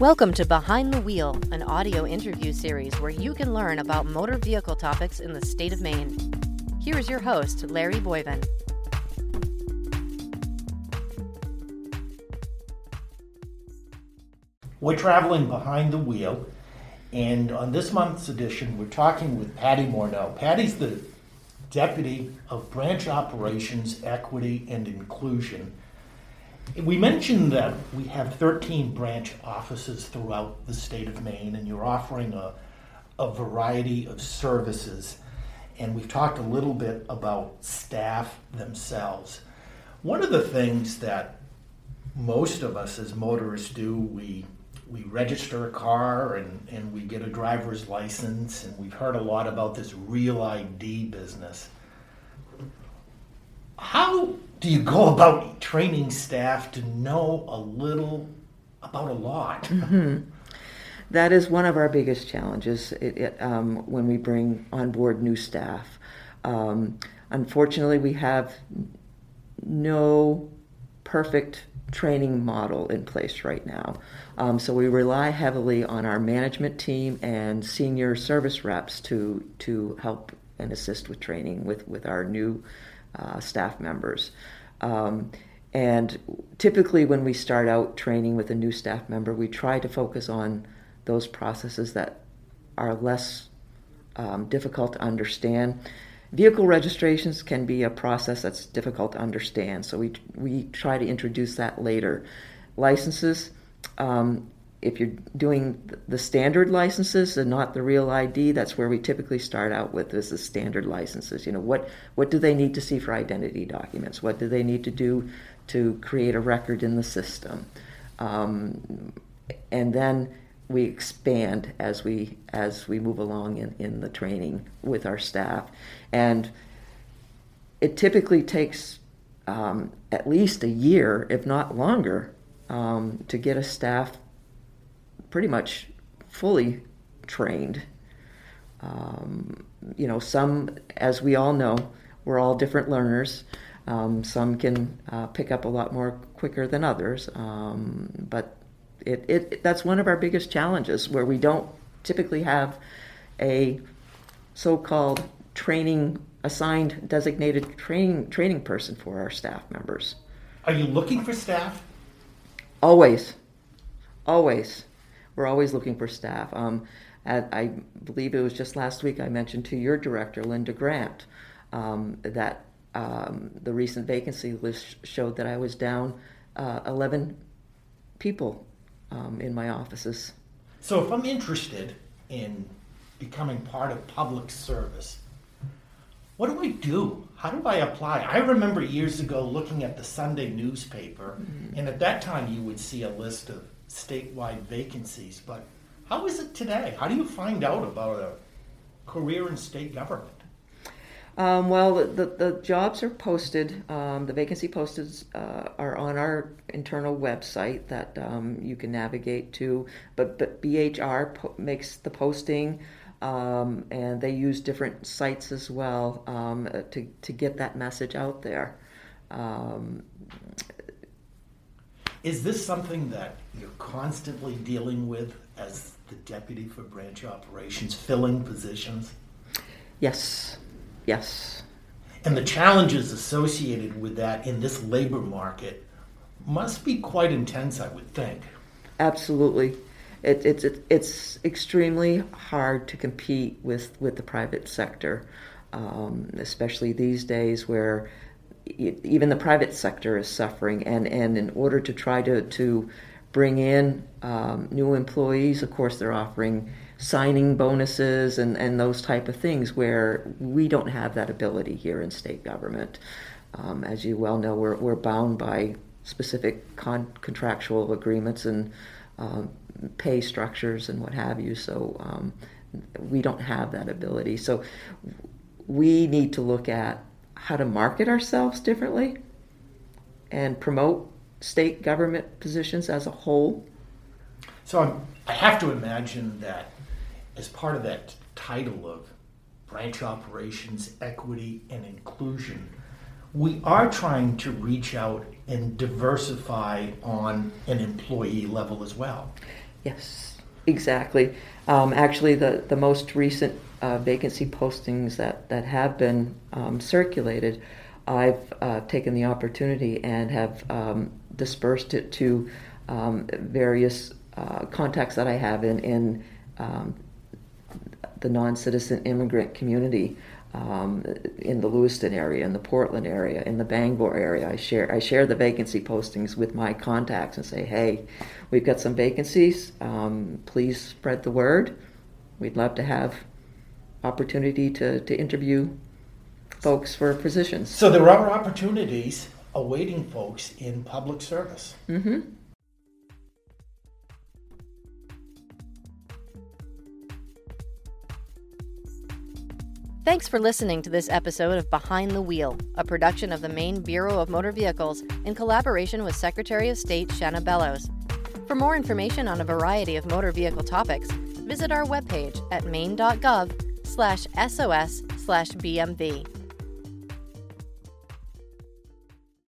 Welcome to Behind the Wheel, an audio interview series where you can learn about motor vehicle topics in the state of Maine. Here is your host, Larry Boivin. We're traveling behind the wheel, and on this month's edition, we're talking with Patty Morneault. Patty's the Deputy of Branch Operations, Equity, and Inclusion we mentioned that we have 13 branch offices throughout the state of Maine, and you're offering a, a variety of services. And we've talked a little bit about staff themselves. One of the things that most of us as motorists do, we we register a car and, and we get a driver's license, and we've heard a lot about this real ID business. How do you go about training staff to know a little about a lot? Mm-hmm. That is one of our biggest challenges it, it, um, when we bring on board new staff. Um, unfortunately, we have no perfect training model in place right now. Um, so we rely heavily on our management team and senior service reps to to help and assist with training with, with our new uh, staff members. Um, and typically, when we start out training with a new staff member, we try to focus on those processes that are less um, difficult to understand. Vehicle registrations can be a process that's difficult to understand, so we, we try to introduce that later. Licenses, um, if you're doing the standard licenses and not the real ID, that's where we typically start out with is the standard licenses. You know, what what do they need to see for identity documents? What do they need to do to create a record in the system? Um, and then we expand as we as we move along in, in the training with our staff. And it typically takes um, at least a year, if not longer, um, to get a staff pretty much fully trained. Um, you know, some, as we all know, we're all different learners. Um, some can uh, pick up a lot more quicker than others, um, but it, it, that's one of our biggest challenges where we don't typically have a so-called training assigned designated training training person for our staff members. Are you looking for staff? Always, always we're always looking for staff. Um, at, I believe it was just last week I mentioned to your director, Linda Grant, um, that um, the recent vacancy list showed that I was down uh, 11 people um, in my offices. So if I'm interested in becoming part of public service, what do I do? How do I apply? I remember years ago looking at the Sunday newspaper, mm-hmm. and at that time you would see a list of statewide vacancies, but how is it today? How do you find out about a career in state government? Um, well, the, the jobs are posted, um, the vacancy posters uh, are on our internal website that um, you can navigate to, but, but BHR po- makes the posting. Um, and they use different sites as well um, to, to get that message out there. Is this something that you're constantly dealing with as the deputy for branch operations, filling positions? Yes, yes. And the challenges associated with that in this labor market must be quite intense, I would think. Absolutely. It, it's it, it's extremely hard to compete with, with the private sector, um, especially these days where even the private sector is suffering. And, and in order to try to, to bring in um, new employees. Of course, they're offering signing bonuses and, and those type of things where we don't have that ability here in state government. Um, as you well know, we're, we're bound by specific con- contractual agreements and um, pay structures and what have you. So um, we don't have that ability. So we need to look at how to market ourselves differently and promote state government positions as a whole? So I'm, i have to imagine that as part of that title of branch operations, equity, and inclusion, we are trying to reach out and diversify on an employee level as well. Yes, exactly. Um, actually, the, the most recent uh, vacancy postings that, that have been um, circulated, I've uh, taken the opportunity and have um, dispersed it to um, various uh, contacts that I have in, in um, the non citizen immigrant community. Um, in the Lewiston area, in the Portland area, in the Bangor area. I share I share the vacancy postings with my contacts and say, hey, we've got some vacancies. Um, please spread the word. We'd love to have opportunity to, to interview folks for positions. So there are opportunities awaiting folks in public service. Mm-hmm. Thanks for listening to this episode of Behind the Wheel, a production of the Maine Bureau of Motor Vehicles in collaboration with Secretary of State Shenna Bellows. For more information on a variety of motor vehicle topics, visit our webpage at maine.gov slash sos slash bmv.